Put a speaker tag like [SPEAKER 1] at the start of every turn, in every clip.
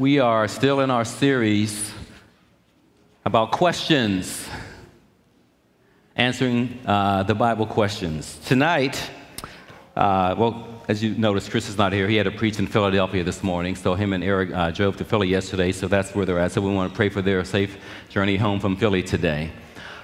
[SPEAKER 1] We are still in our series about questions, answering uh, the Bible questions. Tonight, uh, well, as you noticed, Chris is not here. He had to preach in Philadelphia this morning, so him and Eric uh, drove to Philly yesterday, so that's where they're at. So we want to pray for their safe journey home from Philly today.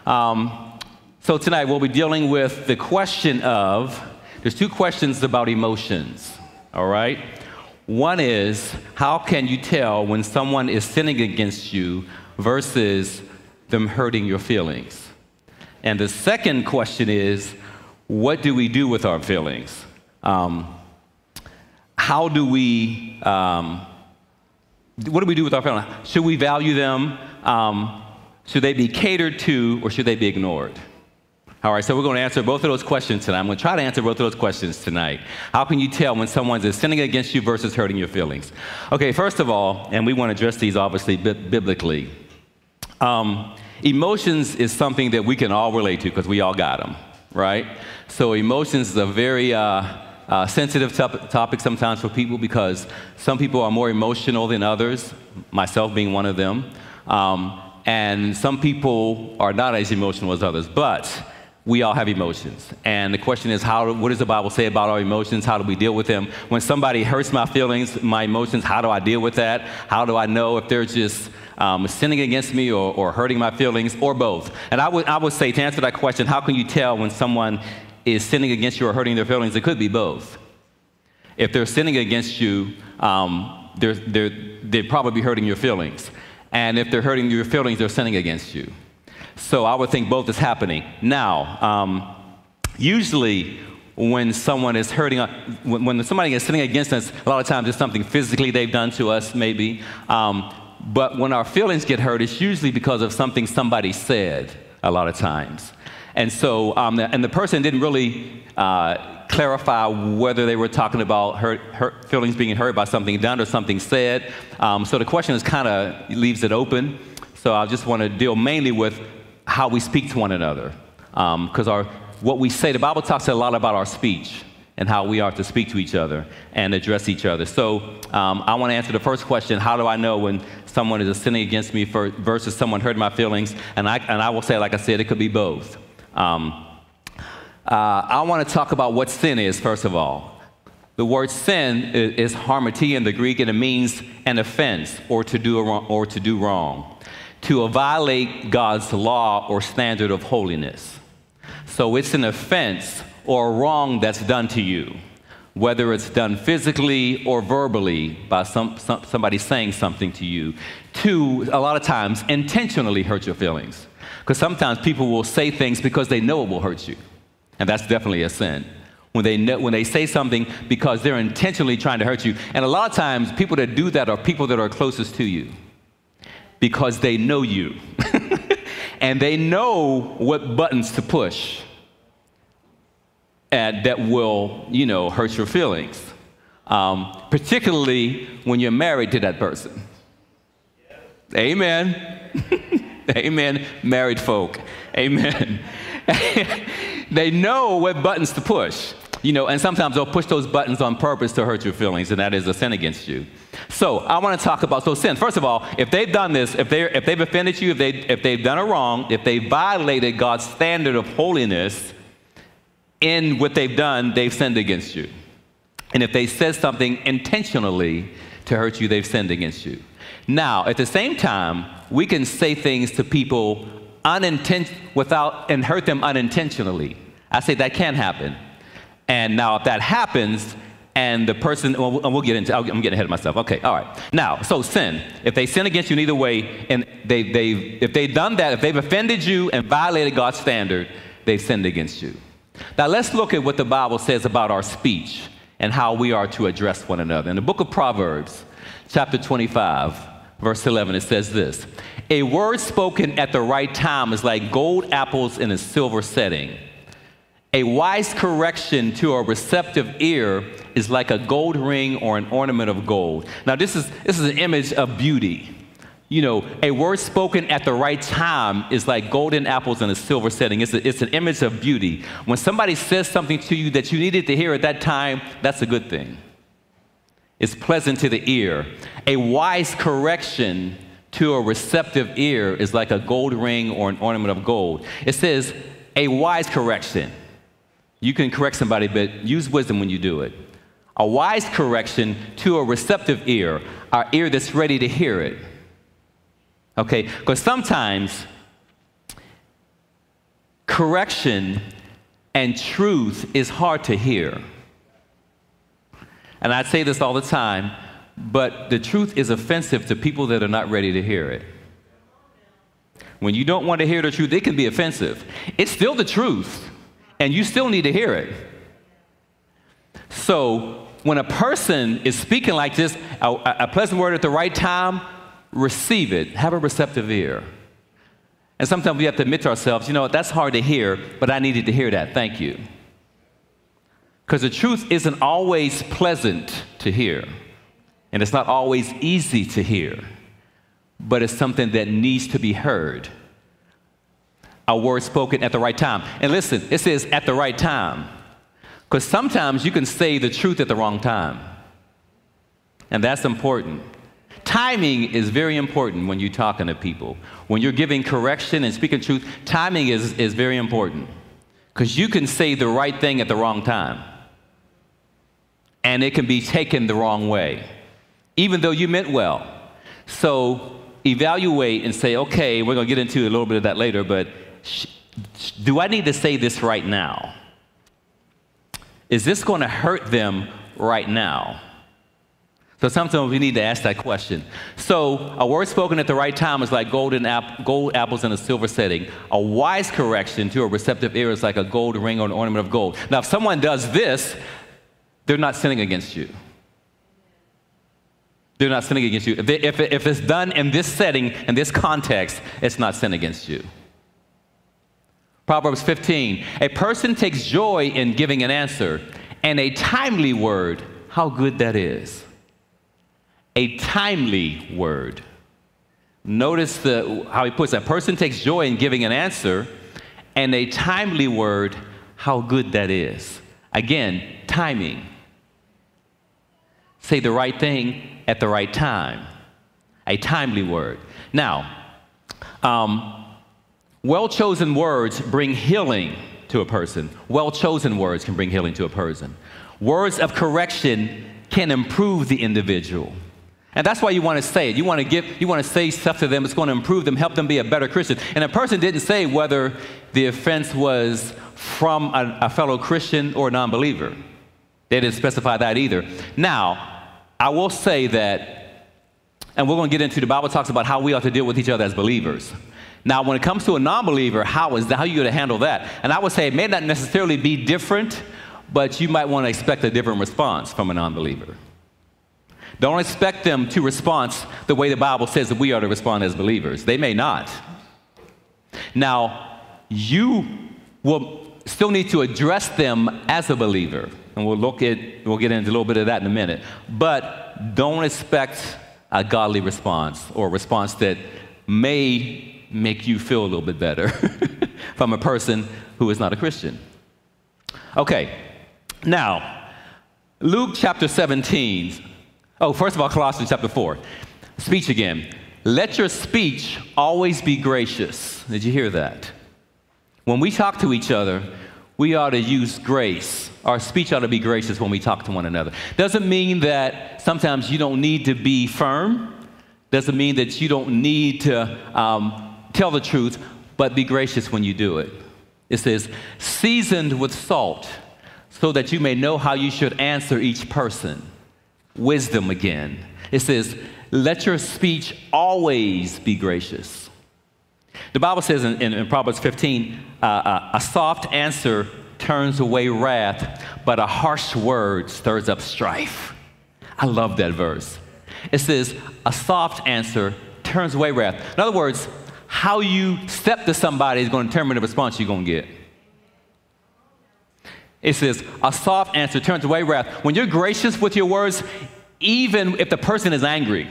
[SPEAKER 1] Um, so tonight we'll be dealing with the question of there's two questions about emotions, all right? One is how can you tell when someone is sinning against you versus them hurting your feelings? And the second question is what do we do with our feelings? Um, how do we, um, what do we do with our feelings? Should we value them? Um, should they be catered to or should they be ignored? All right, so we're going to answer both of those questions tonight. I'm going to try to answer both of those questions tonight. How can you tell when someone's sinning against you versus hurting your feelings? Okay, first of all, and we want to address these obviously bi- biblically. Um, emotions is something that we can all relate to because we all got them, right? So emotions is a very uh, uh, sensitive top- topic sometimes for people because some people are more emotional than others, myself being one of them. Um, and some people are not as emotional as others. But we all have emotions. And the question is, how, what does the Bible say about our emotions? How do we deal with them? When somebody hurts my feelings, my emotions, how do I deal with that? How do I know if they're just um, sinning against me or, or hurting my feelings or both? And I would, I would say, to answer that question, how can you tell when someone is sinning against you or hurting their feelings? It could be both. If they're sinning against you, um, they're, they're, they'd probably be hurting your feelings. And if they're hurting your feelings, they're sinning against you. So I would think both is happening. Now, um, usually when someone is hurting, uh, when, somebody is sitting against us, a lot of times it's something physically they've done to us, maybe. Um, but when our feelings get hurt, it's usually because of something somebody said a lot of times. And so, um, and the person didn't really uh, clarify whether they were talking about hurt, hurt, feelings being hurt by something done or something said. Um, so the question is kind of leaves it open. So I just want to deal mainly with how we speak to one another. Because um, what we say, the Bible talks a lot about our speech and how we are to speak to each other and address each other. So um, I want to answer the first question How do I know when someone is sinning against me for, versus someone hurting my feelings? And I, and I will say, like I said, it could be both. Um, uh, I want to talk about what sin is, first of all. The word sin is, is in the Greek, and it means an offense or to do, wrong, or to do wrong to violate God's law or standard of holiness. So it's an offense or a wrong that's done to you, whether it's done physically or verbally by some, some, somebody saying something to you, to a lot of times intentionally hurt your feelings. Because sometimes people will say things because they know it will hurt you, and that's definitely a sin. When they, know, when they say something because they're intentionally trying to hurt you. And a lot of times, people that do that are people that are closest to you because they know you and they know what buttons to push and that will, you know, hurt your feelings, um, particularly when you're married to that person. Amen. Amen. Married folk. Amen. they know what buttons to push. You know, and sometimes they'll push those buttons on purpose to hurt your feelings, and that is a sin against you. So I want to talk about so sin. First of all, if they've done this, if they if they've offended you, if they if they've done a wrong, if they violated God's standard of holiness in what they've done, they've sinned against you. And if they said something intentionally to hurt you, they've sinned against you. Now, at the same time, we can say things to people unintent without and hurt them unintentionally. I say that can happen. And now, if that happens, and the person, well, we'll get into, I'm getting ahead of myself. Okay, all right. Now, so sin. If they sin against you in either way, and they, they've, if they've done that, if they've offended you and violated God's standard, they've sinned against you. Now, let's look at what the Bible says about our speech and how we are to address one another. In the book of Proverbs, chapter 25, verse 11, it says this A word spoken at the right time is like gold apples in a silver setting a wise correction to a receptive ear is like a gold ring or an ornament of gold. Now, this is, this is an image of beauty. You know, a word spoken at the right time is like golden apples in a silver setting. It's, a, it's an image of beauty. When somebody says something to you that you needed to hear at that time, that's a good thing. It's pleasant to the ear. A wise correction to a receptive ear is like a gold ring or an ornament of gold. It says, a wise correction. You can correct somebody, but use wisdom when you do it. A wise correction to a receptive ear, our ear that's ready to hear it. Okay? Because sometimes correction and truth is hard to hear. And I say this all the time, but the truth is offensive to people that are not ready to hear it. When you don't want to hear the truth, it can be offensive. It's still the truth, and you still need to hear it. So, when a person is speaking like this, a, a pleasant word at the right time, receive it. Have a receptive ear. And sometimes we have to admit to ourselves, you know, that's hard to hear, but I needed to hear that. Thank you. Because the truth isn't always pleasant to hear, and it's not always easy to hear, but it's something that needs to be heard. A word spoken at the right time. And listen, it says at the right time. Because sometimes you can say the truth at the wrong time. And that's important. Timing is very important when you're talking to people. When you're giving correction and speaking truth, timing is, is very important. Because you can say the right thing at the wrong time. And it can be taken the wrong way, even though you meant well. So evaluate and say, okay, we're going to get into a little bit of that later, but do I need to say this right now? Is this going to hurt them right now? So sometimes we need to ask that question. So a word spoken at the right time is like golden ap- gold apples in a silver setting. A wise correction to a receptive ear is like a gold ring or an ornament of gold. Now, if someone does this, they're not sinning against you. They're not sinning against you. If, if, if it's done in this setting, in this context, it's not sin against you. Proverbs 15 A person takes joy in giving an answer, and a timely word, how good that is a timely word. Notice the, how he puts that. Person takes joy in giving an answer, and a timely word, how good that is. Again, timing. Say the right thing at the right time. A timely word. Now, um, well chosen words bring healing to a person. Well chosen words can bring healing to a person. Words of correction can improve the individual. And that's why you want to say it. You want to give, you want to say stuff to them that's going to improve them, help them be a better Christian. And a person didn't say whether the offense was from a, a fellow Christian or a non-believer. They didn't specify that either. Now, I will say that, and we're going to get into the Bible talks about how we ought to deal with each other as believers. Now, when it comes to a non-believer, how is that, how are you going to handle that? And I would say it may not necessarily be different, but you might want to expect a different response from a non-believer. Don't expect them to respond the way the Bible says that we are to respond as believers. They may not. Now, you will still need to address them as a believer. And we'll look at, we'll get into a little bit of that in a minute. But don't expect a godly response or a response that may make you feel a little bit better from a person who is not a Christian. Okay, now, Luke chapter 17 Oh, first of all, Colossians chapter 4. Speech again. Let your speech always be gracious. Did you hear that? When we talk to each other, we ought to use grace. Our speech ought to be gracious when we talk to one another. Doesn't mean that sometimes you don't need to be firm. Doesn't mean that you don't need to um, tell the truth, but be gracious when you do it. It says, seasoned with salt, so that you may know how you should answer each person wisdom again. It says, let your speech always be gracious. The Bible says in, in, in Proverbs 15, uh, uh, a soft answer turns away wrath, but a harsh word stirs up strife. I love that verse. It says, a soft answer turns away wrath. In other words, how you step to somebody is going to determine the response you're going to get. It says, a soft answer turns away wrath. When you're gracious with your words, even if the person is angry,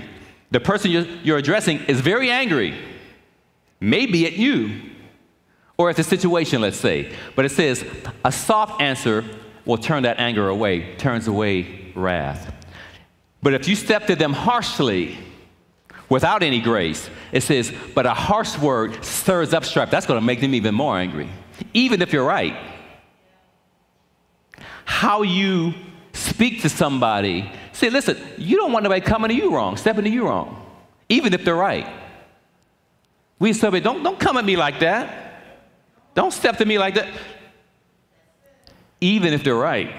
[SPEAKER 1] the person you're, you're addressing is very angry, maybe at you or at the situation, let's say. But it says, a soft answer will turn that anger away, turns away wrath. But if you step to them harshly, without any grace, it says, but a harsh word stirs up strife. That's going to make them even more angry, even if you're right. How you speak to somebody, say, listen, you don't want nobody coming to you wrong, stepping to you wrong, even if they're right. We say, don't, don't come at me like that. Don't step to me like that. Even if they're right.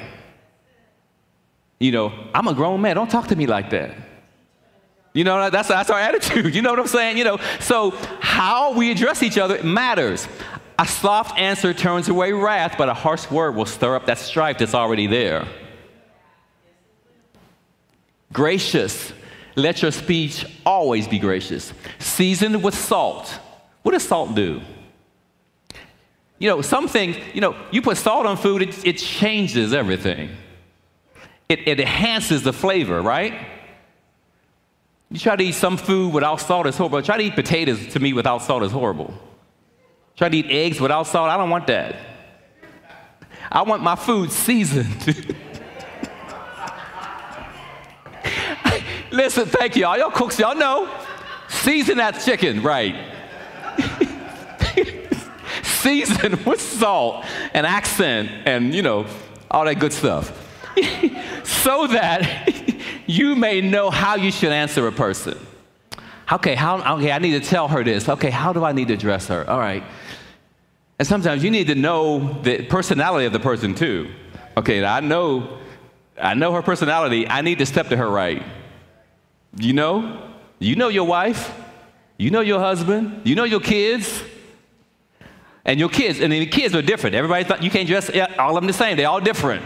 [SPEAKER 1] You know, I'm a grown man. Don't talk to me like that. You know, that's, that's our attitude. You know what I'm saying? You know, so how we address each other matters. A soft answer turns away wrath, but a harsh word will stir up that strife that's already there. Gracious. Let your speech always be gracious. Seasoned with salt. What does salt do? You know, some things, you know, you put salt on food, it, it changes everything. It, it enhances the flavor, right? You try to eat some food without salt, it's horrible. Try to eat potatoes to me without salt, is horrible. Try to eat eggs without salt, I don't want that. I want my food seasoned. Listen, thank y'all. Y'all cooks, y'all know. Season that chicken, right? Season with salt and accent and, you know, all that good stuff. so that you may know how you should answer a person. Okay, how, okay, I need to tell her this. Okay, how do I need to address her? All right. And sometimes you need to know the personality of the person too. Okay, I know, I know her personality. I need to step to her right. You know, you know your wife, you know your husband, you know your kids. And your kids, and the kids are different. Everybody thought you can't dress all of them the same. They're all different.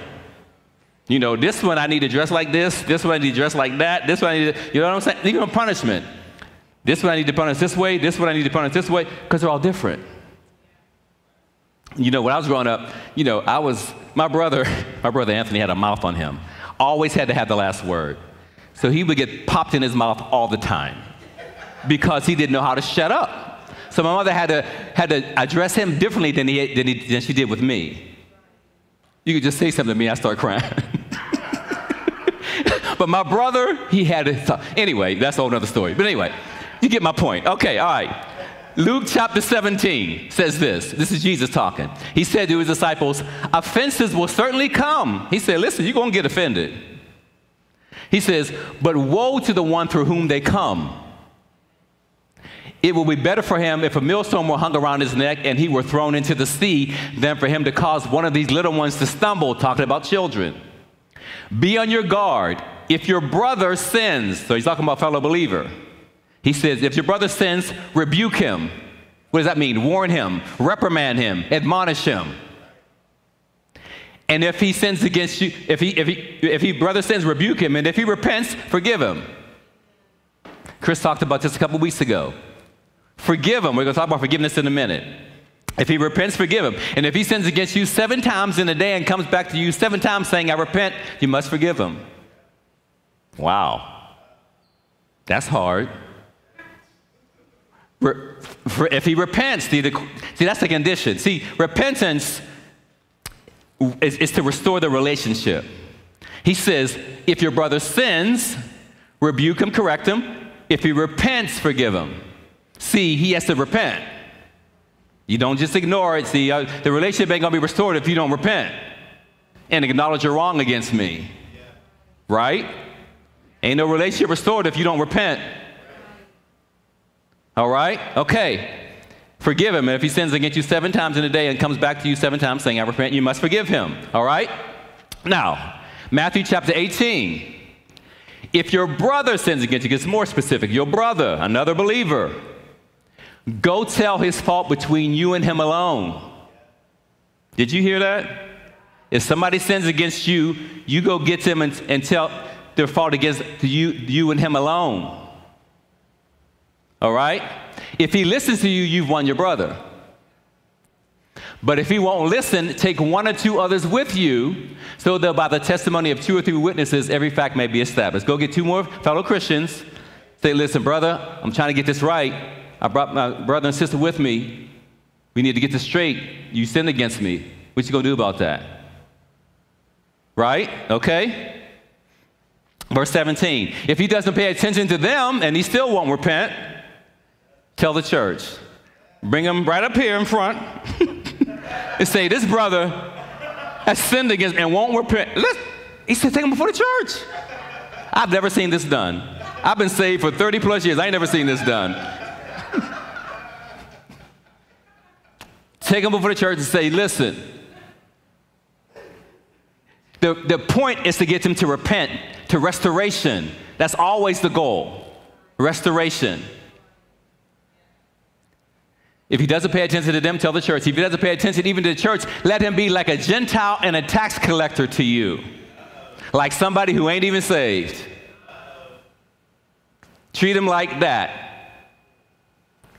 [SPEAKER 1] You know, this one I need to dress like this. This one I need to dress like that. This one I need to, you know what I'm saying? Even punishment. This one I need to punish this way. This one I need to punish this way because they're all different. You know, when I was growing up, you know, I was, my brother, my brother Anthony had a mouth on him. Always had to have the last word. So he would get popped in his mouth all the time because he didn't know how to shut up. So my mother had to, had to address him differently than, he, than, he, than she did with me. You could just say something to me, I start crying. but my brother, he had to. Anyway, that's a whole other story. But anyway, you get my point. Okay, all right. Luke chapter 17 says this. This is Jesus talking. He said to his disciples, Offenses will certainly come. He said, Listen, you're going to get offended. He says, But woe to the one through whom they come. It will be better for him if a millstone were hung around his neck and he were thrown into the sea than for him to cause one of these little ones to stumble, talking about children. Be on your guard. If your brother sins, so he's talking about fellow believer. He says, if your brother sins, rebuke him. What does that mean? Warn him, reprimand him, admonish him. And if he sins against you, if he, if he, if he brother sins, rebuke him. And if he repents, forgive him. Chris talked about this a couple weeks ago. Forgive him. We're going to talk about forgiveness in a minute. If he repents, forgive him. And if he sins against you seven times in a day and comes back to you seven times saying, I repent, you must forgive him. Wow. That's hard. if he repents, see, the, see, that's the condition. See, repentance is, is to restore the relationship. He says, if your brother sins, rebuke him, correct him. If he repents, forgive him. See, he has to repent. You don't just ignore it. See, uh, the relationship ain't going to be restored if you don't repent and acknowledge you're wrong against me. Right? Ain't no relationship restored if you don't repent. All right? Okay. Forgive him. And if he sins against you seven times in a day and comes back to you seven times saying, I repent, you must forgive him. All right? Now, Matthew chapter 18. If your brother sins against you, gets more specific. Your brother, another believer, Go tell his fault between you and him alone. Did you hear that? If somebody sins against you, you go get them and, and tell their fault against you, you and him alone. All right? If he listens to you, you've won your brother. But if he won't listen, take one or two others with you, so that by the testimony of two or three witnesses, every fact may be established. Go get two more fellow Christians. Say, listen, brother, I'm trying to get this right. I brought my brother and sister with me. We need to get this straight. You sinned against me. What you gonna do about that? Right? Okay? Verse 17 If he doesn't pay attention to them and he still won't repent, tell the church. Bring him right up here in front and say, This brother has sinned against and won't repent. Let's, he said, Take him before the church. I've never seen this done. I've been saved for 30 plus years. I ain't never seen this done. Take him before the church and say, Listen, the, the point is to get them to repent, to restoration. That's always the goal restoration. If he doesn't pay attention to them, tell the church. If he doesn't pay attention even to the church, let him be like a Gentile and a tax collector to you, like somebody who ain't even saved. Treat him like that.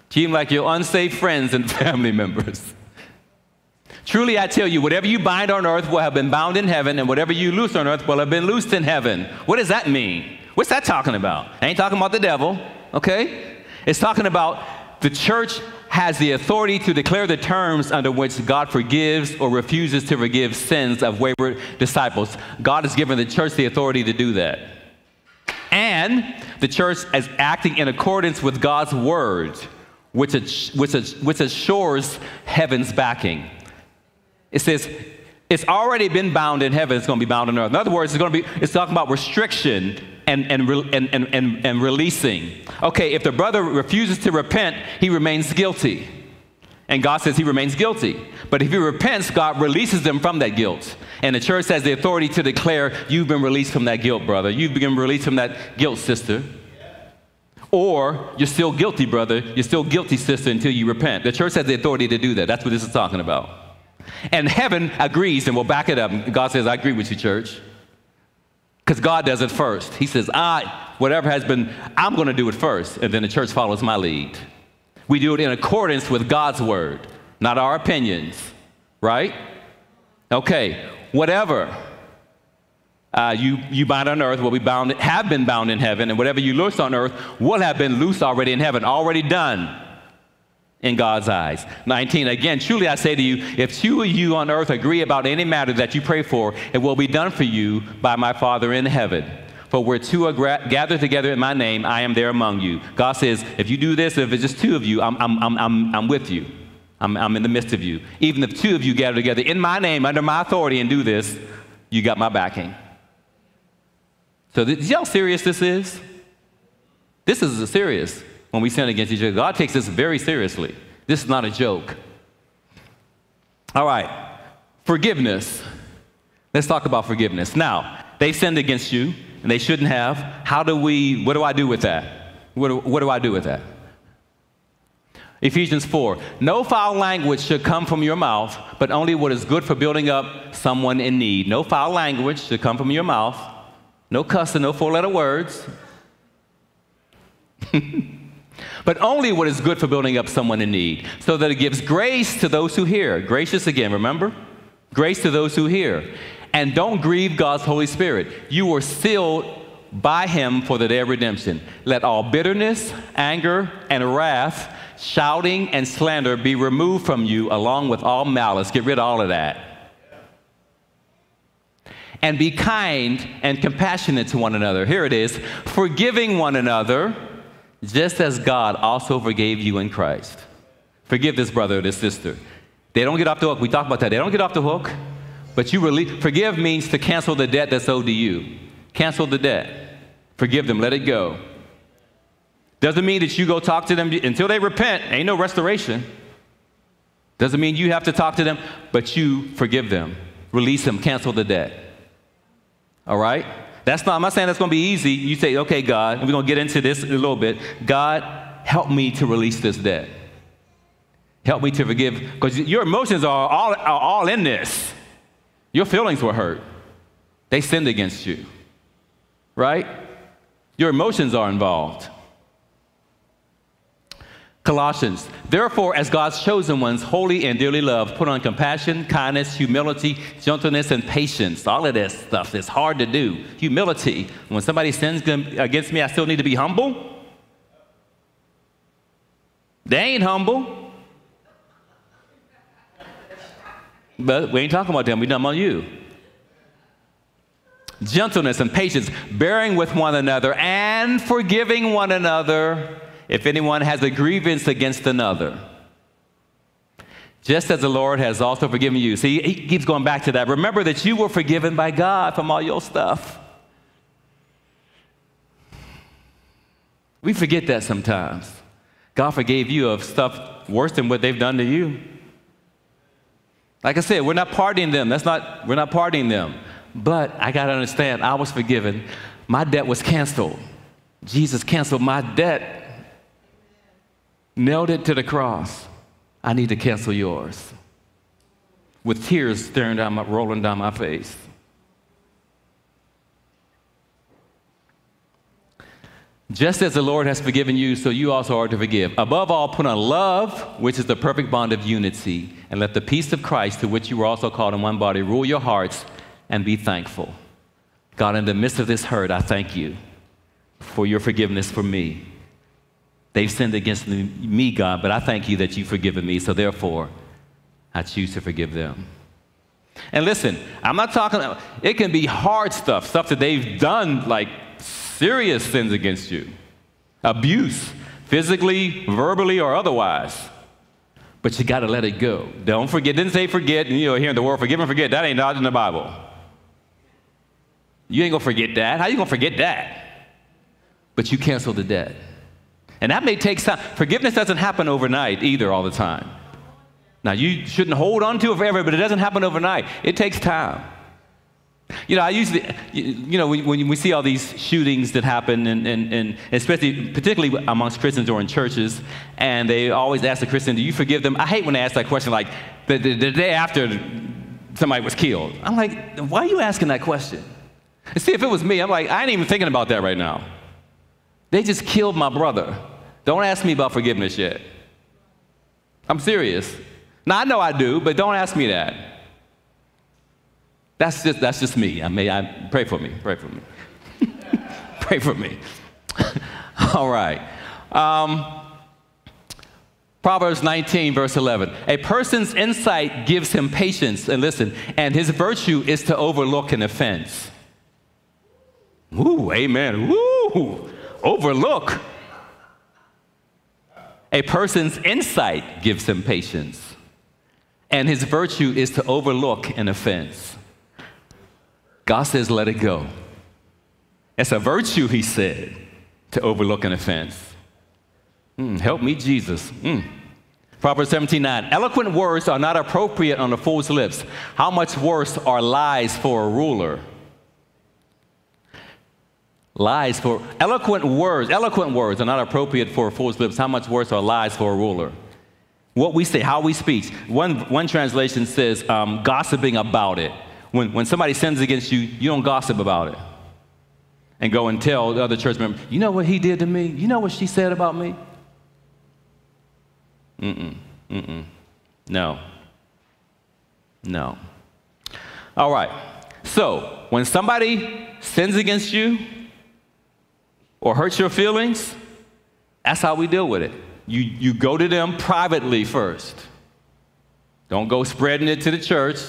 [SPEAKER 1] Treat him like your unsaved friends and family members. Truly, I tell you, whatever you bind on earth will have been bound in heaven, and whatever you loose on earth will have been loosed in heaven. What does that mean? What's that talking about? I ain't talking about the devil, okay? It's talking about the church has the authority to declare the terms under which God forgives or refuses to forgive sins of wayward disciples. God has given the church the authority to do that. And the church is acting in accordance with God's word, which, which, which assures heaven's backing. It says, it's already been bound in heaven, it's going to be bound on earth. In other words, it's going to be, it's talking about restriction and, and, and, and, and, and releasing. Okay, if the brother refuses to repent, he remains guilty. And God says he remains guilty. But if he repents, God releases them from that guilt. And the church has the authority to declare, You've been released from that guilt, brother. You've been released from that guilt, sister. Or you're still guilty, brother. You're still guilty, sister, until you repent. The church has the authority to do that. That's what this is talking about. And heaven agrees and will back it up. God says, I agree with you, church. Because God does it first. He says, I, whatever has been, I'm going to do it first. And then the church follows my lead. We do it in accordance with God's word, not our opinions, right? Okay, whatever uh, you, you bind on earth will be bound, have been bound in heaven, and whatever you loose on earth will have been loosed already in heaven, already done in God's eyes. 19, again, truly I say to you, if two of you on earth agree about any matter that you pray for, it will be done for you by my Father in heaven. For where two are gra- gathered together in my name, I am there among you. God says, if you do this, if it's just two of you, I'm, I'm, I'm, I'm, I'm with you. I'm, I'm in the midst of you. Even if two of you gather together in my name, under my authority, and do this, you got my backing. So, how serious this is? This is serious when we sin against each other. God takes this very seriously. This is not a joke. All right, forgiveness. Let's talk about forgiveness. Now, they sinned against you, and they shouldn't have. How do we, what do I do with that? What do, what do I do with that? Ephesians 4 No foul language should come from your mouth, but only what is good for building up someone in need. No foul language should come from your mouth. No cussing, no four letter words. but only what is good for building up someone in need, so that it gives grace to those who hear. Gracious again, remember? Grace to those who hear. And don't grieve God's Holy Spirit. You were sealed by Him for the day of redemption. Let all bitterness, anger, and wrath, shouting, and slander be removed from you, along with all malice. Get rid of all of that. And be kind and compassionate to one another. Here it is forgiving one another just as God also forgave you in Christ. Forgive this brother or this sister. They don't get off the hook. We talk about that. They don't get off the hook, but you release. Forgive means to cancel the debt that's owed to you. Cancel the debt. Forgive them. Let it go. Doesn't mean that you go talk to them until they repent. Ain't no restoration. Doesn't mean you have to talk to them, but you forgive them. Release them. Cancel the debt. All right? That's not, I'm not saying that's going to be easy. You say, okay, God, we're going to get into this in a little bit. God, help me to release this debt. Help me to forgive, because your emotions are all, are all in this. Your feelings were hurt. They sinned against you, right? Your emotions are involved. Colossians, therefore, as God's chosen ones, holy and dearly loved, put on compassion, kindness, humility, gentleness, and patience. All of this stuff is hard to do. Humility. When somebody sins against me, I still need to be humble. They ain't humble. But we ain't talking about them, We're talking about you. gentleness and patience, bearing with one another, and forgiving one another if anyone has a grievance against another. Just as the Lord has also forgiven you. See, he keeps going back to that. Remember that you were forgiven by God from all your stuff. We forget that sometimes. God forgave you of stuff worse than what they've done to you. Like I said, we're not partying them. That's not, we're not partying them. But I got to understand, I was forgiven. My debt was canceled. Jesus canceled my debt, nailed it to the cross. I need to cancel yours. With tears staring down my, rolling down my face. Just as the Lord has forgiven you, so you also are to forgive. Above all, put on love, which is the perfect bond of unity, and let the peace of Christ, to which you were also called in one body, rule your hearts and be thankful. God, in the midst of this hurt, I thank you for your forgiveness for me. They've sinned against me, God, but I thank you that you've forgiven me, so therefore, I choose to forgive them. And listen, I'm not talking, it can be hard stuff, stuff that they've done, like serious sins against you, abuse, physically, verbally, or otherwise. But you got to let it go. Don't forget. Didn't say forget. You know, here in the word forgive and forget. That ain't not in the Bible. You ain't gonna forget that. How you gonna forget that? But you cancel the debt. And that may take time. Forgiveness doesn't happen overnight either, all the time. Now, you shouldn't hold on to it forever, but it doesn't happen overnight. It takes time. You know, I usually, you know, when, we see all these shootings that happen, and, and, and especially, particularly amongst Christians or in churches, and they always ask the Christian, Do you forgive them? I hate when they ask that question like the, the, the day after somebody was killed. I'm like, Why are you asking that question? And see, if it was me, I'm like, I ain't even thinking about that right now. They just killed my brother. Don't ask me about forgiveness yet. I'm serious. Now, I know I do, but don't ask me that. That's just, that's just me. I may, I, pray for me. Pray for me. pray for me. All right. Um, Proverbs 19, verse 11. A person's insight gives him patience, and listen, and his virtue is to overlook an offense. Ooh, amen. Ooh, overlook. A person's insight gives him patience, and his virtue is to overlook an offense. God says, let it go. It's a virtue, he said, to overlook an offense. Mm, help me, Jesus. Mm. Proverbs 17 9. Eloquent words are not appropriate on a fool's lips. How much worse are lies for a ruler? Lies for eloquent words, eloquent words are not appropriate for a fool's lips. How much worse are lies for a ruler? What we say, how we speak. One, one translation says um, gossiping about it. When, when somebody sins against you, you don't gossip about it and go and tell the other church members, you know what he did to me? You know what she said about me? Mm-mm, mm-mm. No. No. All right. So, when somebody sins against you, or hurts your feelings, that's how we deal with it. You, you go to them privately first. Don't go spreading it to the church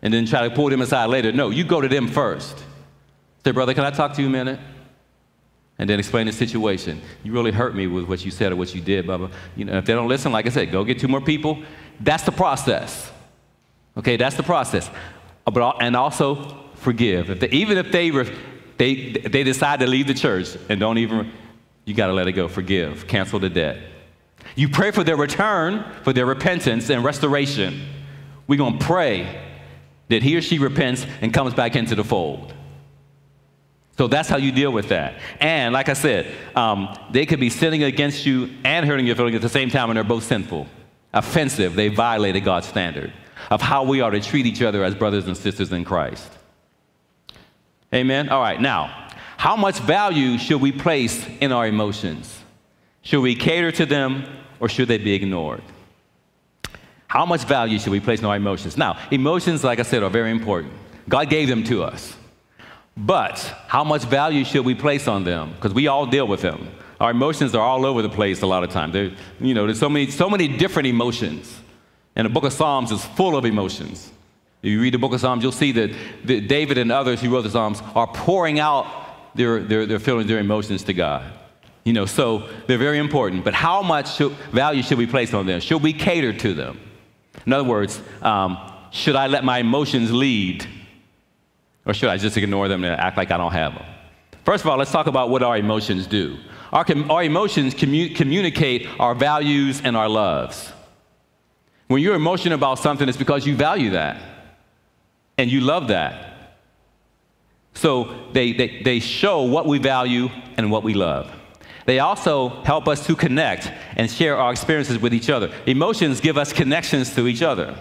[SPEAKER 1] and then try to pull them aside later. No, you go to them first. Say, brother, can I talk to you a minute? And then explain the situation. You really hurt me with what you said or what you did. You know, if they don't listen, like I said, go get two more people. That's the process. Okay, that's the process. But, and also forgive. If they, even if they they, they decide to leave the church and don't even, you got to let it go. Forgive, cancel the debt. You pray for their return, for their repentance and restoration. We're going to pray that he or she repents and comes back into the fold. So that's how you deal with that. And like I said, um, they could be sinning against you and hurting your feelings at the same time, and they're both sinful, offensive. They violated God's standard of how we are to treat each other as brothers and sisters in Christ. Amen? All right, now, how much value should we place in our emotions? Should we cater to them or should they be ignored? How much value should we place in our emotions? Now, emotions, like I said, are very important. God gave them to us. But how much value should we place on them? Because we all deal with them. Our emotions are all over the place a lot of times. You know, there's so many, so many different emotions. And the book of Psalms is full of emotions. If you read the book of Psalms, you'll see that, David and others who wrote the Psalms are pouring out their, their, their feelings, their emotions to God. You know, so they're very important. But how much should, value should we place on them? Should we cater to them? In other words, um, should I let my emotions lead? Or should I just ignore them and act like I don't have them? First of all, let's talk about what our emotions do. Our, our emotions commu- communicate our values and our loves. When you're emotional about something, it's because you value that and you love that. So they, they, they show what we value and what we love. They also help us to connect and share our experiences with each other. Emotions give us connections to each other.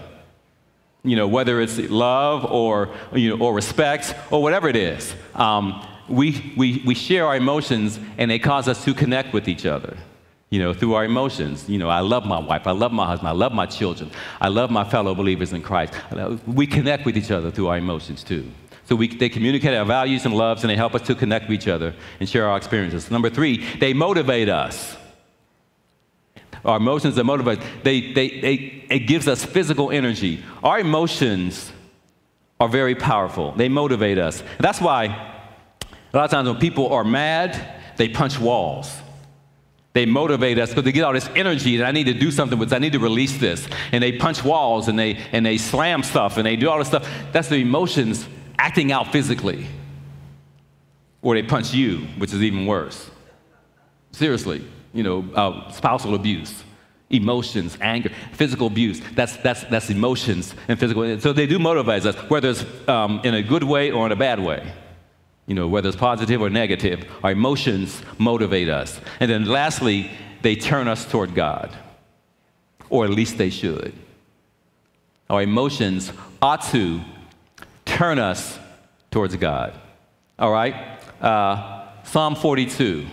[SPEAKER 1] You know, whether it's love or, you know, or respect or whatever it is. Um, we, we, we share our emotions and they cause us to connect with each other you know, through our emotions. You know, I love my wife, I love my husband, I love my children, I love my fellow believers in Christ. We connect with each other through our emotions too. So we, they communicate our values and loves, and they help us to connect with each other and share our experiences. Number three, they motivate us. Our emotions that motivate, they, they, they, it gives us physical energy. Our emotions are very powerful. They motivate us. That's why a lot of times when people are mad, they punch walls. They motivate us because they get all this energy that I need to do something with. I need to release this. And they punch walls and they, and they slam stuff and they do all this stuff. That's the emotions acting out physically. Or they punch you, which is even worse. Seriously, you know, uh, spousal abuse, emotions, anger, physical abuse. That's, that's, that's emotions and physical. So they do motivate us, whether it's um, in a good way or in a bad way you know, whether it's positive or negative, our emotions motivate us. And then lastly, they turn us toward God, or at least they should. Our emotions ought to turn us towards God. All right? Uh, Psalm 42.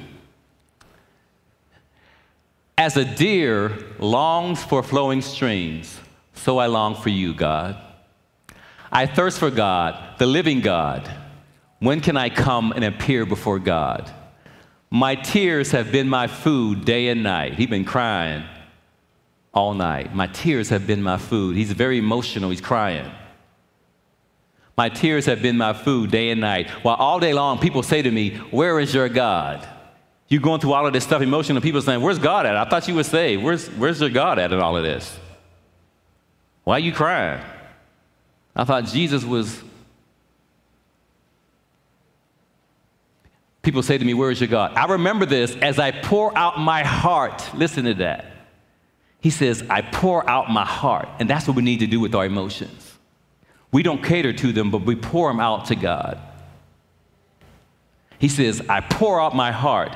[SPEAKER 1] As a deer longs for flowing streams, so I long for you, God. I thirst for God, the living God. When can I come and appear before God? My tears have been my food day and night. He's been crying all night. My tears have been my food. He's very emotional. He's crying. My tears have been my food day and night. While all day long people say to me, Where is your God? You're going through all of this stuff emotional. People saying, Where's God at? I thought you would say, Where's, where's your God at in all of this? Why are you crying? I thought Jesus was People say to me, Where is your God? I remember this as I pour out my heart. Listen to that. He says, I pour out my heart. And that's what we need to do with our emotions. We don't cater to them, but we pour them out to God. He says, I pour out my heart.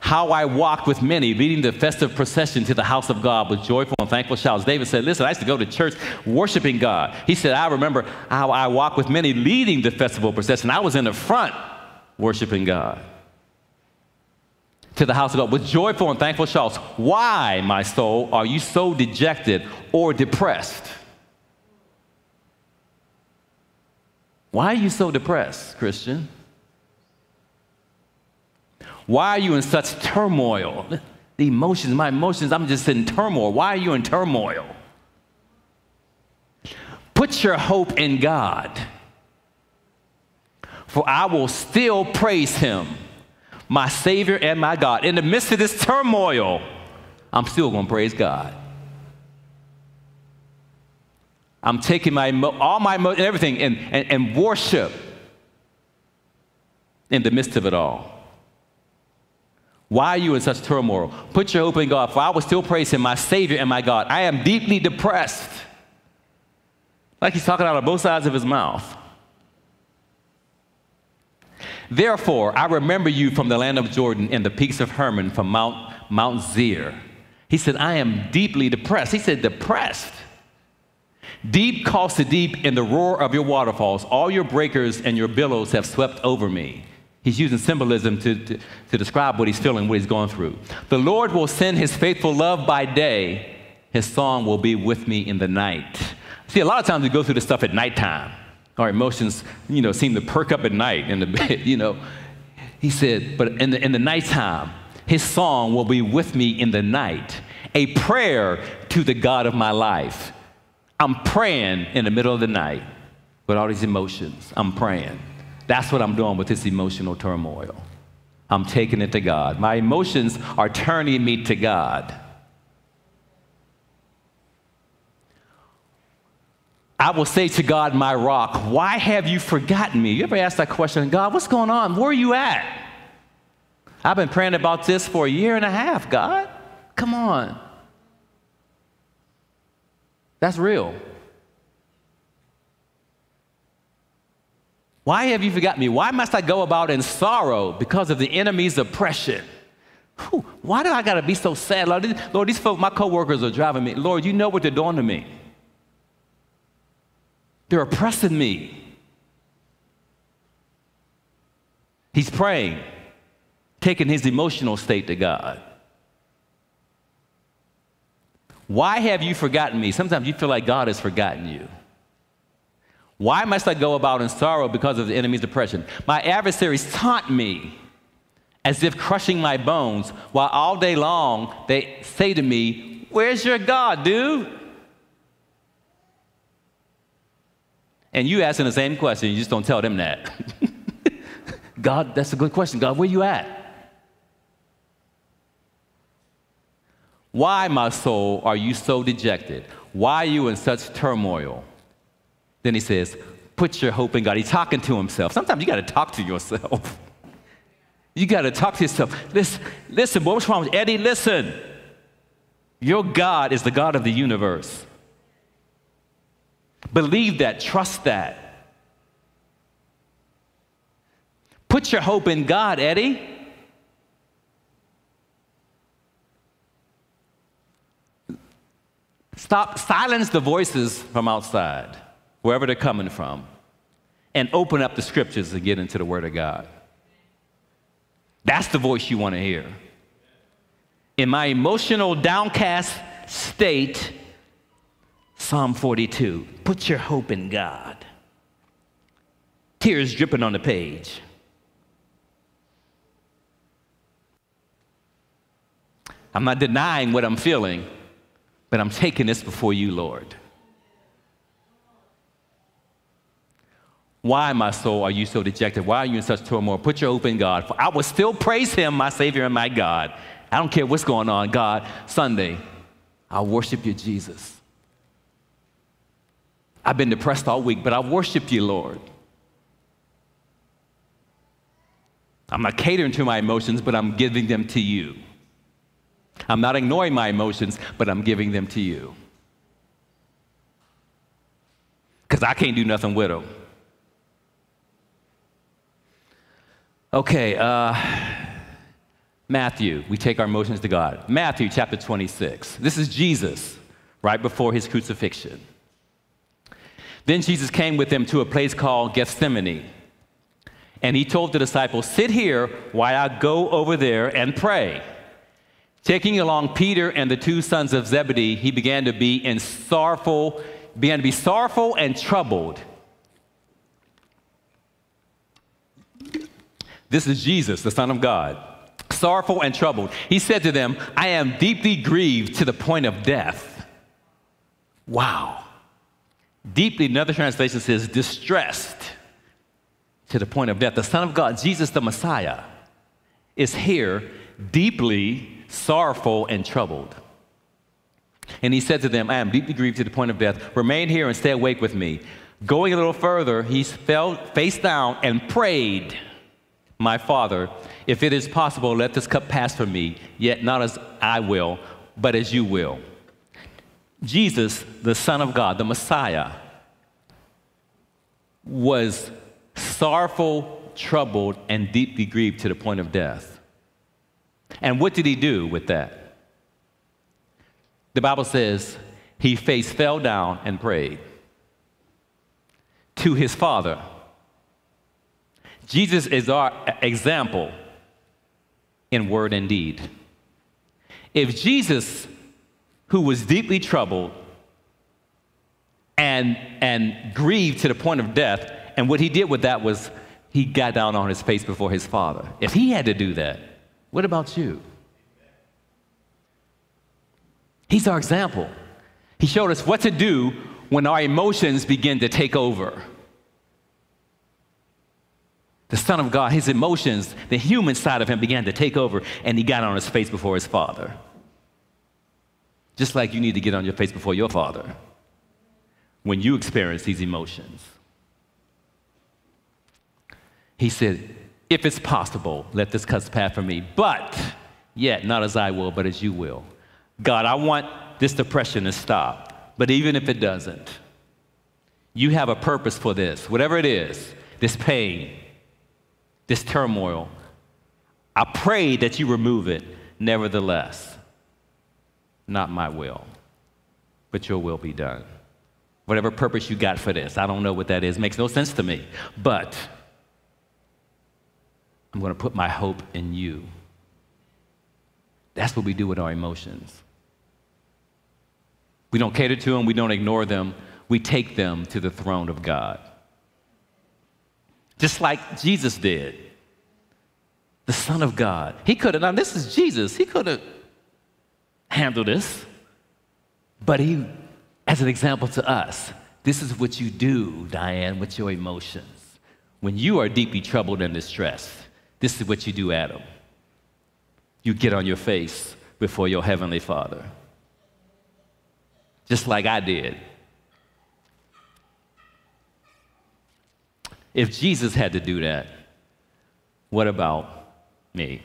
[SPEAKER 1] How I walked with many, leading the festive procession to the house of God with joyful and thankful shouts. David said, Listen, I used to go to church worshiping God. He said, I remember how I walked with many, leading the festival procession. I was in the front worshiping God to the house of God with joyful and thankful shouts. Why, my soul, are you so dejected or depressed? Why are you so depressed, Christian? Why are you in such turmoil? The emotions, my emotions, I'm just in turmoil. Why are you in turmoil? Put your hope in God, for I will still praise him my Savior and my God. In the midst of this turmoil, I'm still going to praise God. I'm taking my all my and everything and, and, and worship in the midst of it all. Why are you in such turmoil? Put your hope in God, for I will still praise Him, my Savior and my God. I am deeply depressed. Like he's talking out of both sides of his mouth. Therefore, I remember you from the land of Jordan and the peaks of Hermon from Mount, Mount Seir. He said, I am deeply depressed. He said, depressed. Deep calls to deep in the roar of your waterfalls. All your breakers and your billows have swept over me. He's using symbolism to, to, to, describe what he's feeling, what he's going through. The Lord will send his faithful love by day. His song will be with me in the night. See, a lot of times we go through this stuff at nighttime. Our emotions, you know, seem to perk up at night in the bed, you know. He said, but in the, in the nighttime, his song will be with me in the night, a prayer to the God of my life. I'm praying in the middle of the night. with all these emotions. I'm praying. That's what I'm doing with this emotional turmoil. I'm taking it to God. My emotions are turning me to God. I will say to God, my rock, why have you forgotten me? You ever ask that question, God, what's going on? Where are you at? I've been praying about this for a year and a half, God. Come on. That's real. Why have you forgotten me? Why must I go about in sorrow because of the enemy's oppression? Whew, why do I got to be so sad? Lord, these, Lord, these folks, my coworkers are driving me. Lord, you know what they're doing to me. They're oppressing me. He's praying, taking his emotional state to God. Why have you forgotten me? Sometimes you feel like God has forgotten you. Why must I go about in sorrow because of the enemy's oppression? My adversaries taunt me as if crushing my bones, while all day long they say to me, Where's your God, dude? And you asking the same question, you just don't tell them that. God, that's a good question. God, where you at? Why, my soul, are you so dejected? Why are you in such turmoil? Then he says, Put your hope in God. He's talking to himself. Sometimes you got to talk to yourself. You got to talk to yourself. Listen, listen, boy, what's wrong with Eddie? Listen. Your God is the God of the universe. Believe that, trust that. Put your hope in God, Eddie. Stop, silence the voices from outside, wherever they're coming from, and open up the scriptures and get into the Word of God. That's the voice you want to hear. In my emotional, downcast state, Psalm 42 put your hope in God. Tears dripping on the page. I'm not denying what I'm feeling, but I'm taking this before you, Lord. Why, my soul, are you so dejected? Why are you in such turmoil? Put your hope in God. For I will still praise Him, my Savior and my God. I don't care what's going on, God. Sunday, I'll worship you, Jesus. I've been depressed all week, but I worship you, Lord. I'm not catering to my emotions, but I'm giving them to you. I'm not ignoring my emotions, but I'm giving them to you. Because I can't do nothing with them. Okay, uh, Matthew, we take our emotions to God. Matthew chapter 26. This is Jesus right before his crucifixion. Then Jesus came with them to a place called Gethsemane. And he told the disciples, Sit here while I go over there and pray. Taking along Peter and the two sons of Zebedee, he began to be in sorrowful, began to be sorrowful and troubled. This is Jesus, the Son of God, sorrowful and troubled. He said to them, I am deeply grieved to the point of death. Wow. Deeply, another translation says, distressed to the point of death. The Son of God, Jesus the Messiah, is here deeply sorrowful and troubled. And he said to them, I am deeply grieved to the point of death. Remain here and stay awake with me. Going a little further, he fell face down and prayed, My Father, if it is possible, let this cup pass from me, yet not as I will, but as you will. Jesus, the Son of God, the Messiah, was sorrowful, troubled, and deeply grieved to the point of death. And what did he do with that? The Bible says he face fell down and prayed to his Father. Jesus is our example in word and deed. If Jesus who was deeply troubled and, and grieved to the point of death. And what he did with that was he got down on his face before his father. If he had to do that, what about you? He's our example. He showed us what to do when our emotions begin to take over. The Son of God, his emotions, the human side of him began to take over, and he got on his face before his Father. Just like you need to get on your face before your Father when you experience these emotions. He said, If it's possible, let this cup pass from me, but yet not as I will, but as you will. God, I want this depression to stop, but even if it doesn't, you have a purpose for this, whatever it is, this pain, this turmoil. I pray that you remove it, nevertheless. Not my will, but your will be done. Whatever purpose you got for this, I don't know what that is, makes no sense to me, but I'm going to put my hope in you. That's what we do with our emotions. We don't cater to them, we don't ignore them, we take them to the throne of God. Just like Jesus did. The Son of God. He could have, now this is Jesus, he could have handled this, but he, as an example to us, this is what you do, Diane, with your emotions. When you are deeply troubled and distressed, this is what you do, Adam. You get on your face before your Heavenly Father, just like I did. If Jesus had to do that, what about me?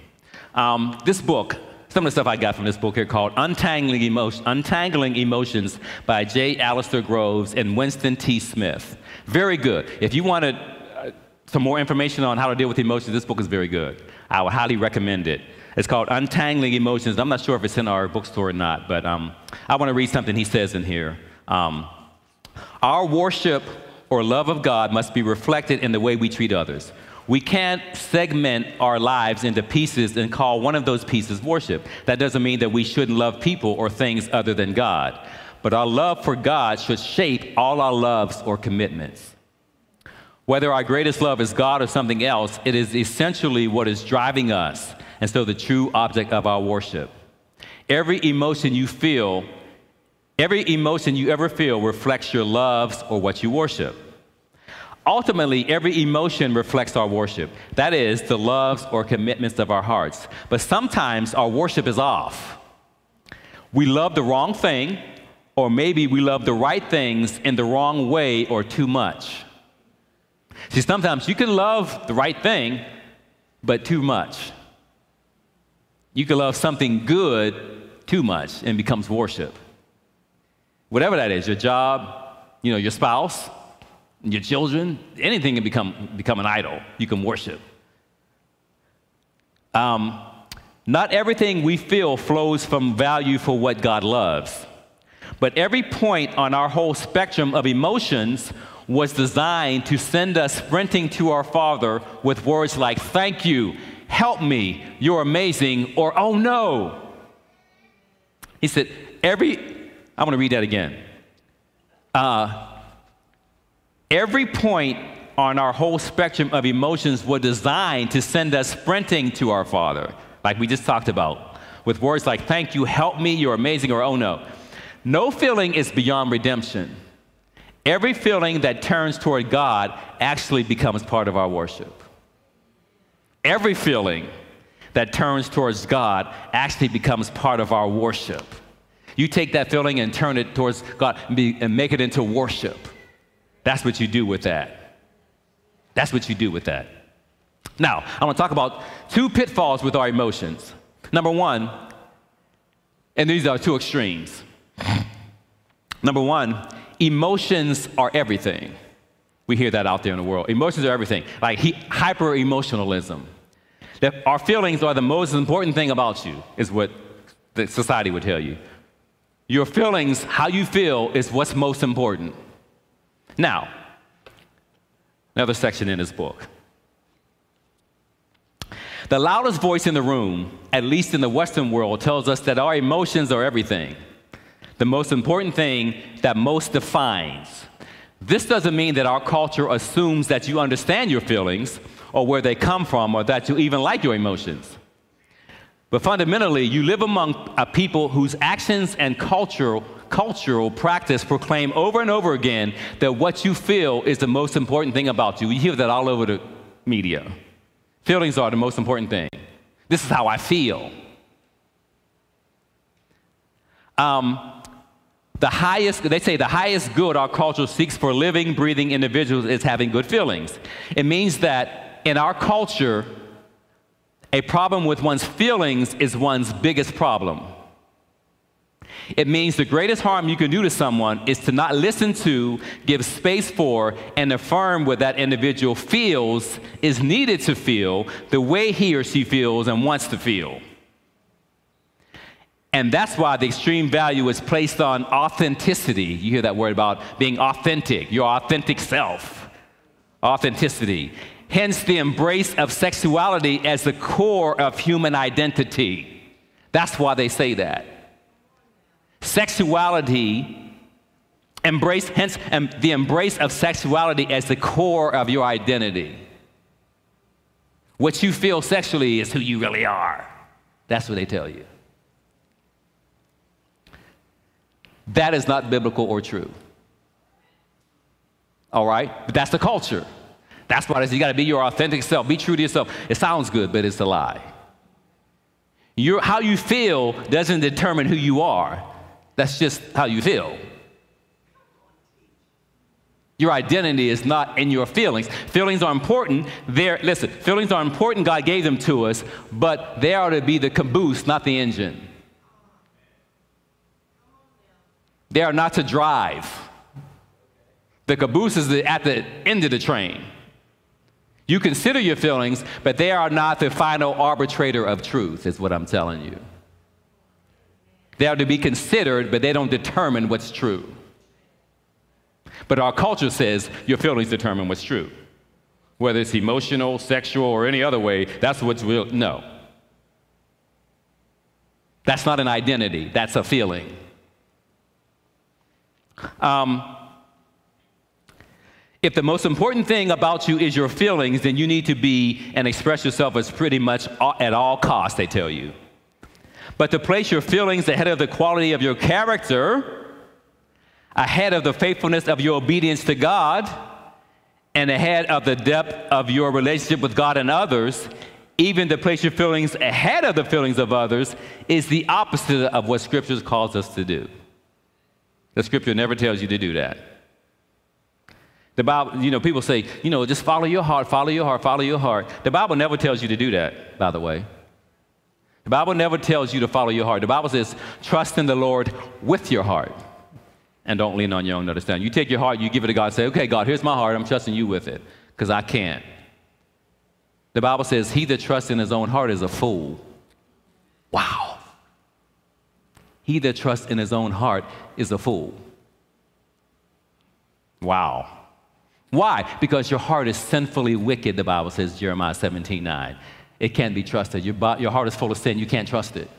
[SPEAKER 1] Um, this book, some of the stuff I got from this book here called Untangling, Untangling Emotions by J. Alasdair Groves and Winston T. Smith. Very good. If you wanted uh, some more information on how to deal with emotions, this book is very good. I would highly recommend it. It's called Untangling Emotions. I'm not sure if it's in our bookstore or not, but um, I want to read something he says in here. Um, our worship or love of God must be reflected in the way we treat others. We can't segment our lives into pieces and call one of those pieces worship. That doesn't mean that we shouldn't love people or things other than God. But our love for God should shape all our loves or commitments. Whether our greatest love is God or something else, it is essentially what is driving us, and so the true object of our worship. Every emotion you feel Every emotion you ever feel reflects your loves or what you worship. Ultimately, every emotion reflects our worship. That is, the loves or commitments of our hearts. But sometimes our worship is off. We love the wrong thing, or maybe we love the right things in the wrong way or too much. See, sometimes you can love the right thing, but too much. You can love something good too much and becomes worship whatever that is, your job, you know, your spouse, your children, anything can become, become an idol. You can worship. Um, not everything we feel flows from value for what God loves. But every point on our whole spectrum of emotions was designed to send us sprinting to our Father with words like, Thank you, help me, you're amazing, or Oh no. He said, Every I want to read that again. Uh, every point on our whole spectrum of emotions were designed to send us sprinting to our Father, like we just talked about, with words like, Thank you, help me, you're amazing, or Oh no. No feeling is beyond redemption. Every feeling that turns toward God actually becomes part of our worship. Every feeling that turns towards God actually becomes part of our worship. You take that feeling and turn it towards God and, be, and make it into worship. That's what you do with that. That's what you do with that. Now, I want to talk about two pitfalls with our emotions. Number one, and these are two extremes. Number one, emotions are everything. We hear that out there in the world. Emotions are everything, like hyper emotionalism. That our feelings are the most important thing about you, is what the society would tell you. Your feelings, how you feel, is what's most important. Now, another section in this book. The loudest voice in the room, at least in the Western world, tells us that our emotions are everything. The most important thing that most defines. This doesn't mean that our culture assumes that you understand your feelings or where they come from or that you even like your emotions. But fundamentally, you live among a people whose actions and cultural, cultural practice proclaim over and over again that what you feel is the most important thing about you. You hear that all over the, media. Feelings are the most important thing. This is how I feel. Um, the highest, they say the highest good our culture seeks for living, breathing individuals is having good feelings. It means that in our culture, a problem with one's feelings is one's biggest problem. It means the greatest harm you can do to someone is to not listen to, give space for, and affirm what that individual feels is needed to feel the way he or she feels and wants to feel. And that's why the extreme value is placed on authenticity. You hear that word about being authentic, your authentic self. Authenticity. Hence, the embrace of sexuality as the core of human identity. That's why they say that. Sexuality, embrace, hence, um, the embrace of sexuality as the core of your identity. What you feel sexually is who you really are. That's what they tell you. That is not biblical or true. All right? But that's the culture. That's why you got to be your authentic self. Be true to yourself. It sounds good, but it's a lie. Your, how you feel doesn't determine who you are. That's just how you feel. Your identity is not in your feelings. Feelings are important. They're, listen, feelings are important. God gave them to us, but they are to be the caboose, not the engine. They are not to drive. The caboose is at the end of the train. You consider your feelings, but they are not the final arbitrator of truth, is what I'm telling you. They are to be considered, but they don't determine what's true. But our culture says your feelings determine what's true. Whether it's emotional, sexual, or any other way, that's what's real. No. That's not an identity, that's a feeling. Um, if the most important thing about you is your feelings, then you need to be and express yourself as pretty much at all costs, they tell you. But to place your feelings ahead of the quality of your character, ahead of the faithfulness of your obedience to God, and ahead of the depth of your relationship with God and others, even to place your feelings ahead of the feelings of others, is the opposite of what Scripture calls us to do. The scripture never tells you to do that. The Bible, you know, people say, you know, just follow your heart, follow your heart, follow your heart. The Bible never tells you to do that, by the way. The Bible never tells you to follow your heart. The Bible says, trust in the Lord with your heart and don't lean on your own understanding. You take your heart, you give it to God, say, okay, God, here's my heart, I'm trusting you with it because I can't. The Bible says, he that trusts in his own heart is a fool. Wow. He that trusts in his own heart is a fool. Wow. Why? Because your heart is sinfully wicked, the Bible says, Jeremiah 17 9. It can't be trusted. Your, your heart is full of sin. You can't trust it.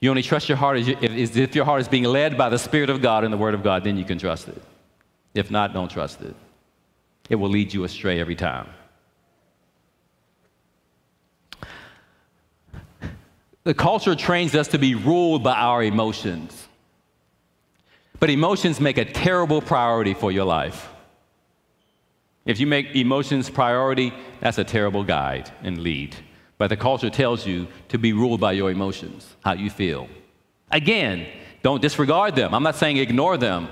[SPEAKER 1] You only trust your heart if, if your heart is being led by the Spirit of God and the Word of God, then you can trust it. If not, don't trust it. It will lead you astray every time. The culture trains us to be ruled by our emotions. But emotions make a terrible priority for your life. If you make emotions priority, that's a terrible guide and lead. But the culture tells you to be ruled by your emotions, how you feel. Again, don't disregard them. I'm not saying ignore them,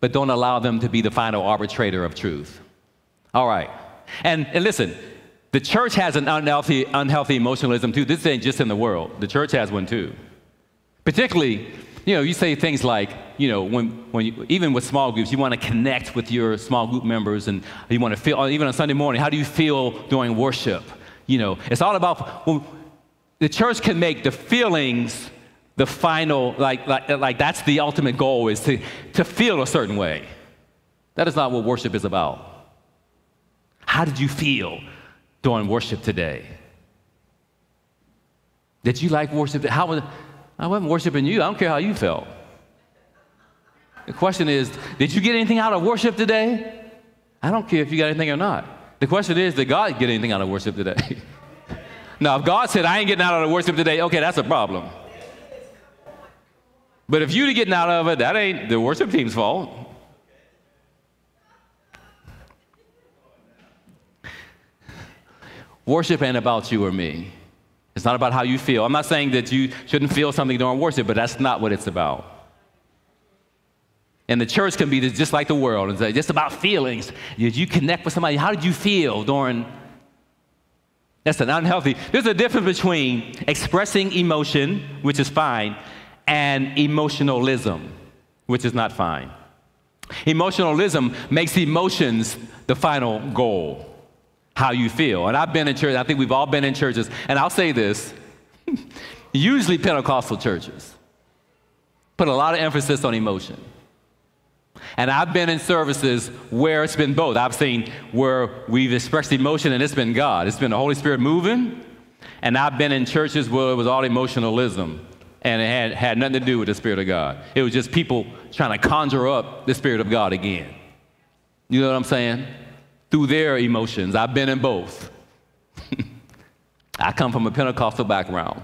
[SPEAKER 1] but don't allow them to be the final arbitrator of truth. All right. And, and listen, the church has an unhealthy, unhealthy emotionalism too. This ain't just in the world. The church has one too. Particularly, you know, you say things like, you know, when, when you, even with small groups, you want to connect with your small group members and you want to feel, even on Sunday morning, how do you feel during worship? You know, it's all about, well, the church can make the feelings the final, like, like, like that's the ultimate goal is to, to feel a certain way. That is not what worship is about. How did you feel? during worship today? Did you like worship? How was, I wasn't worshiping you. I don't care how you felt. The question is, did you get anything out of worship today? I don't care if you got anything or not. The question is, did God get anything out of worship today? now, if God said, I ain't getting out of worship today, okay, that's a problem. But if you're getting out of it, that ain't the worship team's fault. Worship ain't about you or me. It's not about how you feel. I'm not saying that you shouldn't feel something during worship, but that's not what it's about. And the church can be just like the world. It's just about feelings. Did you connect with somebody? How did you feel during? That's an unhealthy. There's a difference between expressing emotion, which is fine, and emotionalism, which is not fine. Emotionalism makes emotions the final goal, how you feel. And I've been in church, I think we've all been in churches, and I'll say this usually Pentecostal churches put a lot of emphasis on emotion. And I've been in services where it's been both. I've seen where we've expressed emotion and it's been God, it's been the Holy Spirit moving. And I've been in churches where it was all emotionalism and it had, had nothing to do with the Spirit of God. It was just people trying to conjure up the Spirit of God again. You know what I'm saying? Through their emotions. I've been in both. I come from a Pentecostal background,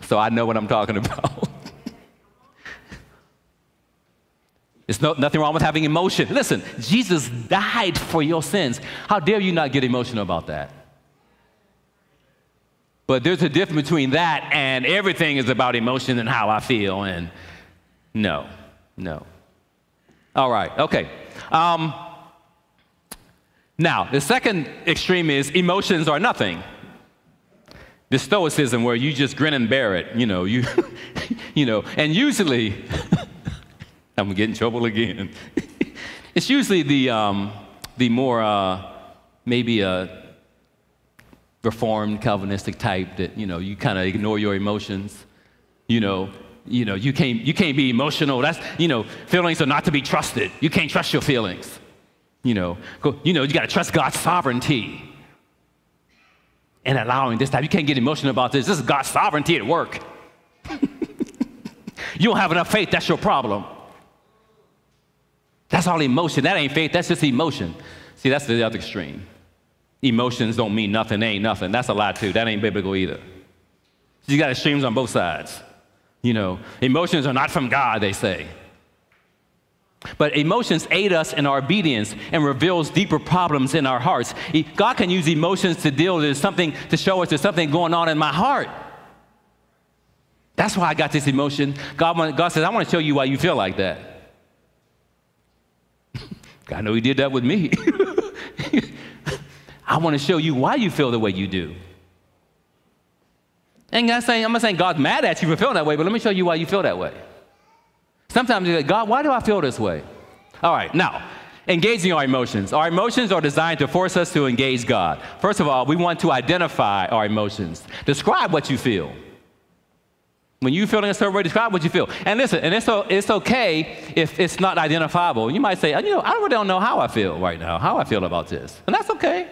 [SPEAKER 1] so I know what I'm talking about. There's no, nothing wrong with having emotion. Listen, Jesus died for your sins. How dare you not get emotional about that? But there's a difference between that and everything is about emotion and how I feel. And no, no. All right, okay. Um, now, the second extreme is emotions are nothing. The stoicism where you just grin and bear it, you know, you, you know, and usually, I'm gonna get in trouble again. it's usually the, um, the more uh, maybe a reformed Calvinistic type that you know you kind of ignore your emotions. You know, you know you can't you can't be emotional. That's you know feelings are not to be trusted. You can't trust your feelings. You know, go, you know you got to trust God's sovereignty and allowing this type. You can't get emotional about this. This is God's sovereignty at work. you don't have enough faith. That's your problem. That's all emotion. That ain't faith, that's just emotion. See, that's the other extreme. Emotions don't mean nothing, they ain't nothing. That's a lie too. That ain't biblical either. So you got extremes on both sides. You know, emotions are not from God, they say. But emotions aid us in our obedience and reveals deeper problems in our hearts. God can use emotions to deal with something, to show us there's something going on in my heart. That's why I got this emotion. God, God says, I want to show you why you feel like that. I know he did that with me. I want to show you why you feel the way you do. And I'm not saying God's mad at you for feeling that way, but let me show you why you feel that way. Sometimes you say, God, why do I feel this way? All right, now, engaging our emotions. Our emotions are designed to force us to engage God. First of all, we want to identify our emotions. Describe what you feel. When you're feeling a certain way, describe what you feel. And listen, and it's, it's okay if it's not identifiable. You might say, uh, you know, I really don't know how I feel right now, how I feel about this. And that's okay.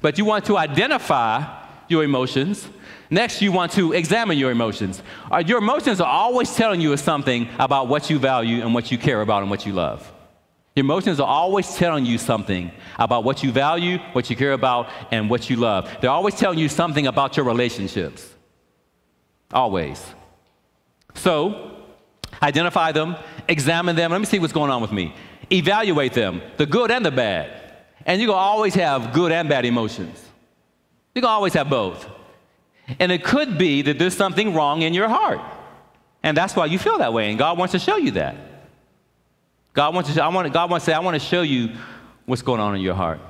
[SPEAKER 1] But you want to identify your emotions. Next, you want to examine your emotions. Uh, your emotions are always telling you something about what you value and what you care about and what you love. Your emotions are always telling you something about what you value, what you care about, and what you love. They're always telling you something about your relationships. Always. So, identify them, examine them. Let me see what's going on with me. Evaluate them, the good and the bad. And you're going to always have good and bad emotions. Going to always have both. And it could be that there's something wrong in your heart. And that's why you feel that way. And God wants to show you that. God wants to, I want, God wants to say, I want to show you what's going on in your heart.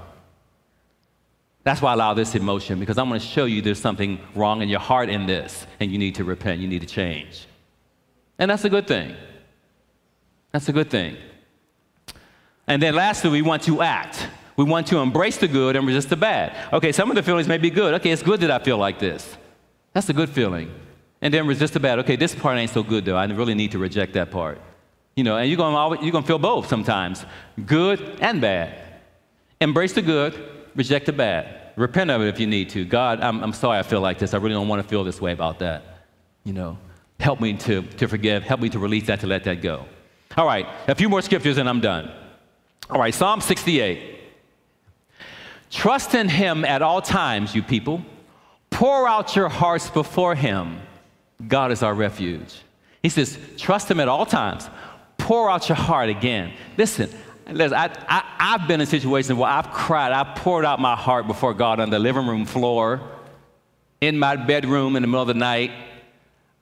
[SPEAKER 1] That's why I allow this emotion, because I'm going to show you there's something wrong in your heart in this, and you need to repent, you need to change. And that's a good thing. That's a good thing. And then lastly, we want to act. We want to embrace the good and resist the bad. Okay, some of the feelings may be good. Okay, it's good that I feel like this. That's a good feeling. And then resist the bad. Okay, this part ain't so good though. I really need to reject that part. You know, and you're gonna always, you're gonna feel both sometimes, good and bad. Embrace the good, reject the bad. Repent of it if you need to. God, I'm, I'm sorry I feel like this. I really don't want to feel this way about that. You know, help me to, to forgive. Help me to release that, to let that go. All right, a few more scriptures and I'm done. All right, Psalm 68. Trust in him at all times, you people. Pour out your hearts before him. God is our refuge. He says, trust him at all times. Pour out your heart again. Listen, Listen, I, I, I've been in situations where I've cried, I've poured out my heart before God on the living room floor, in my bedroom in the middle of the night.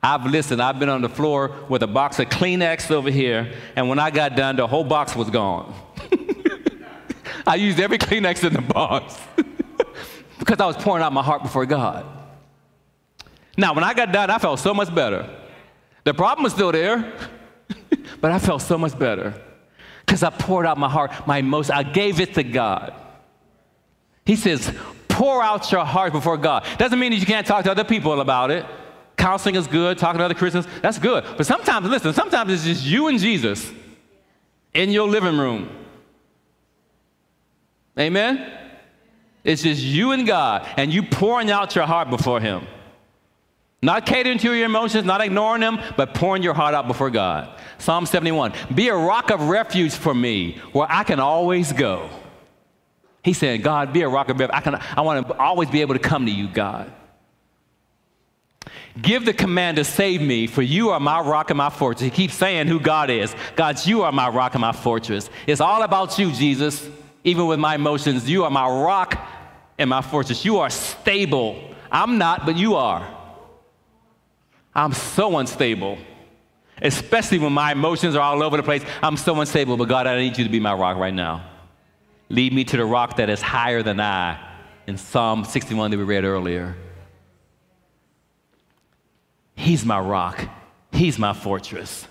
[SPEAKER 1] I've listened, I've been on the floor with a box of Kleenex over here, and when I got done, the whole box was gone. I used every Kleenex in the box because I was pouring out my heart before God. Now, when I got done, I felt so much better. The problem was still there, but I felt so much better because I poured out my heart, my emotion. I gave it to God. He says, pour out your heart before God. Doesn't mean that you can't talk to other people about it. Counseling is good, talking to other Christians, that's good. But sometimes, listen, sometimes it's just you and Jesus in your living room. Amen? It's just you and God, and you pouring out your heart before Him. Not catering to your emotions, not ignoring them, but pouring your heart out before God. Psalm 71 Be a rock of refuge for me where I can always go. He said, God, be a rock of refuge. I, I want to always be able to come to you, God. Give the command to save me, for you are my rock and my fortress. He keeps saying who God is. God, you are my rock and my fortress. It's all about you, Jesus. Even with my emotions, you are my rock and my fortress. You are stable. I'm not, but you are. I'm so unstable, especially when my emotions are all over the place. I'm so unstable, but God, I need you to be my rock right now. Lead me to the rock that is higher than I in Psalm 61 that we read earlier. He's my rock, He's my fortress.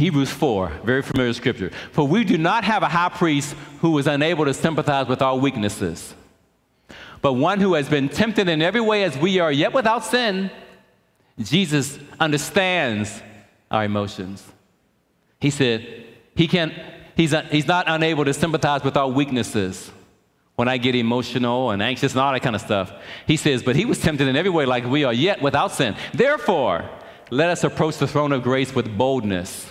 [SPEAKER 1] Hebrews 4, very familiar scripture. For we do not have a high priest who is unable to sympathize with our weaknesses but one who has been tempted in every way as we are, yet without sin. Jesus understands our emotions. He said, he can, he's, he's not unable to sympathize with our weaknesses when I get emotional and anxious and all that kind of stuff. He says, but he was tempted in every way like we are, yet without sin. Therefore, let us approach the throne of grace with boldness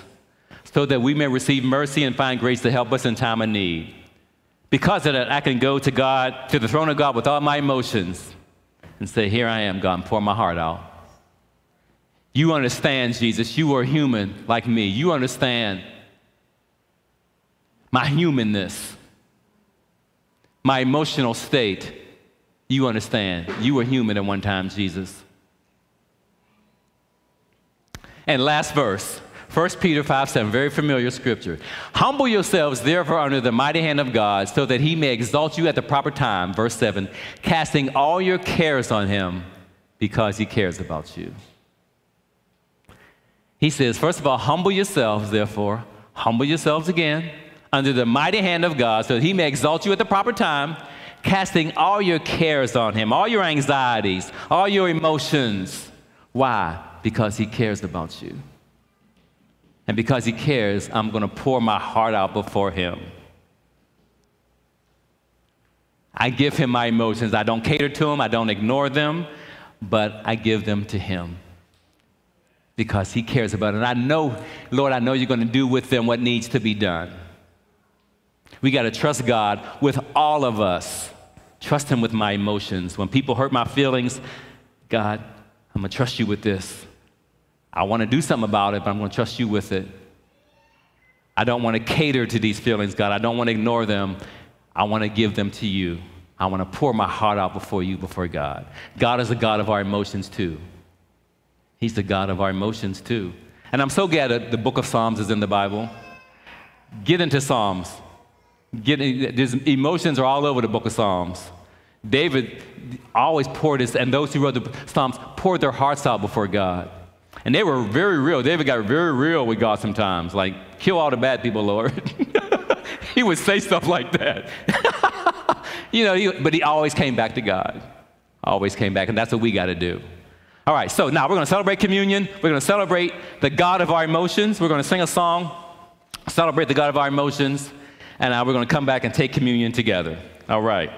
[SPEAKER 1] so that we may receive mercy and find grace to help us in time of need. Because of that, I can go to God, to the throne of God with all my emotions and say, Here I am, God, and pour my heart out. You understand, Jesus. You are human like me. You understand my humanness, my emotional state. You understand. You were human at one time, Jesus. And last verse 1 Peter 5 7, very familiar scripture. Humble yourselves, therefore, under the mighty hand of God, so that he may exalt you at the proper time. Verse 7, casting all your cares on him because he cares about you. He says, first of all, humble yourselves, therefore, humble yourselves again under the mighty hand of God, so that he may exalt you at the proper time, casting all your cares on him, all your anxieties, all your emotions. Why? Because he cares about you. And because He cares, I'm going to pour my heart out before Him. I give Him my emotions. I don't cater to them, I don't ignore them, but I give them to Him because He cares about it. And I know, Lord, I know you're going to do with them what needs to be done. We got to trust God with all of us. Trust Him with my emotions. When people hurt my feelings, God, I'm going to trust you with this. I want to do something about it, but I'm going to trust you with it. I don't want to cater to these feelings, God. I don't want to ignore them. I want to give them to you. I want to pour my heart out before you, before God. God is the God of our emotions, too. He's the God of our emotions, too. And I'm so glad that the book of Psalms is in the Bible. Get into Psalms. Get in, emotions are all over the book of Psalms. David always poured his, and those who wrote the Psalms poured their hearts out before God. And they were very real. David got very real with God sometimes, like, kill all the bad people, Lord. he would say stuff like that. you know, he, but he always came back to God. Always came back, and that's what we got to do. All right, so now we're going to celebrate communion. We're going to celebrate the God of our emotions. We're going to sing a song, celebrate the God of our emotions, and now we're going to come back and take communion together. All right.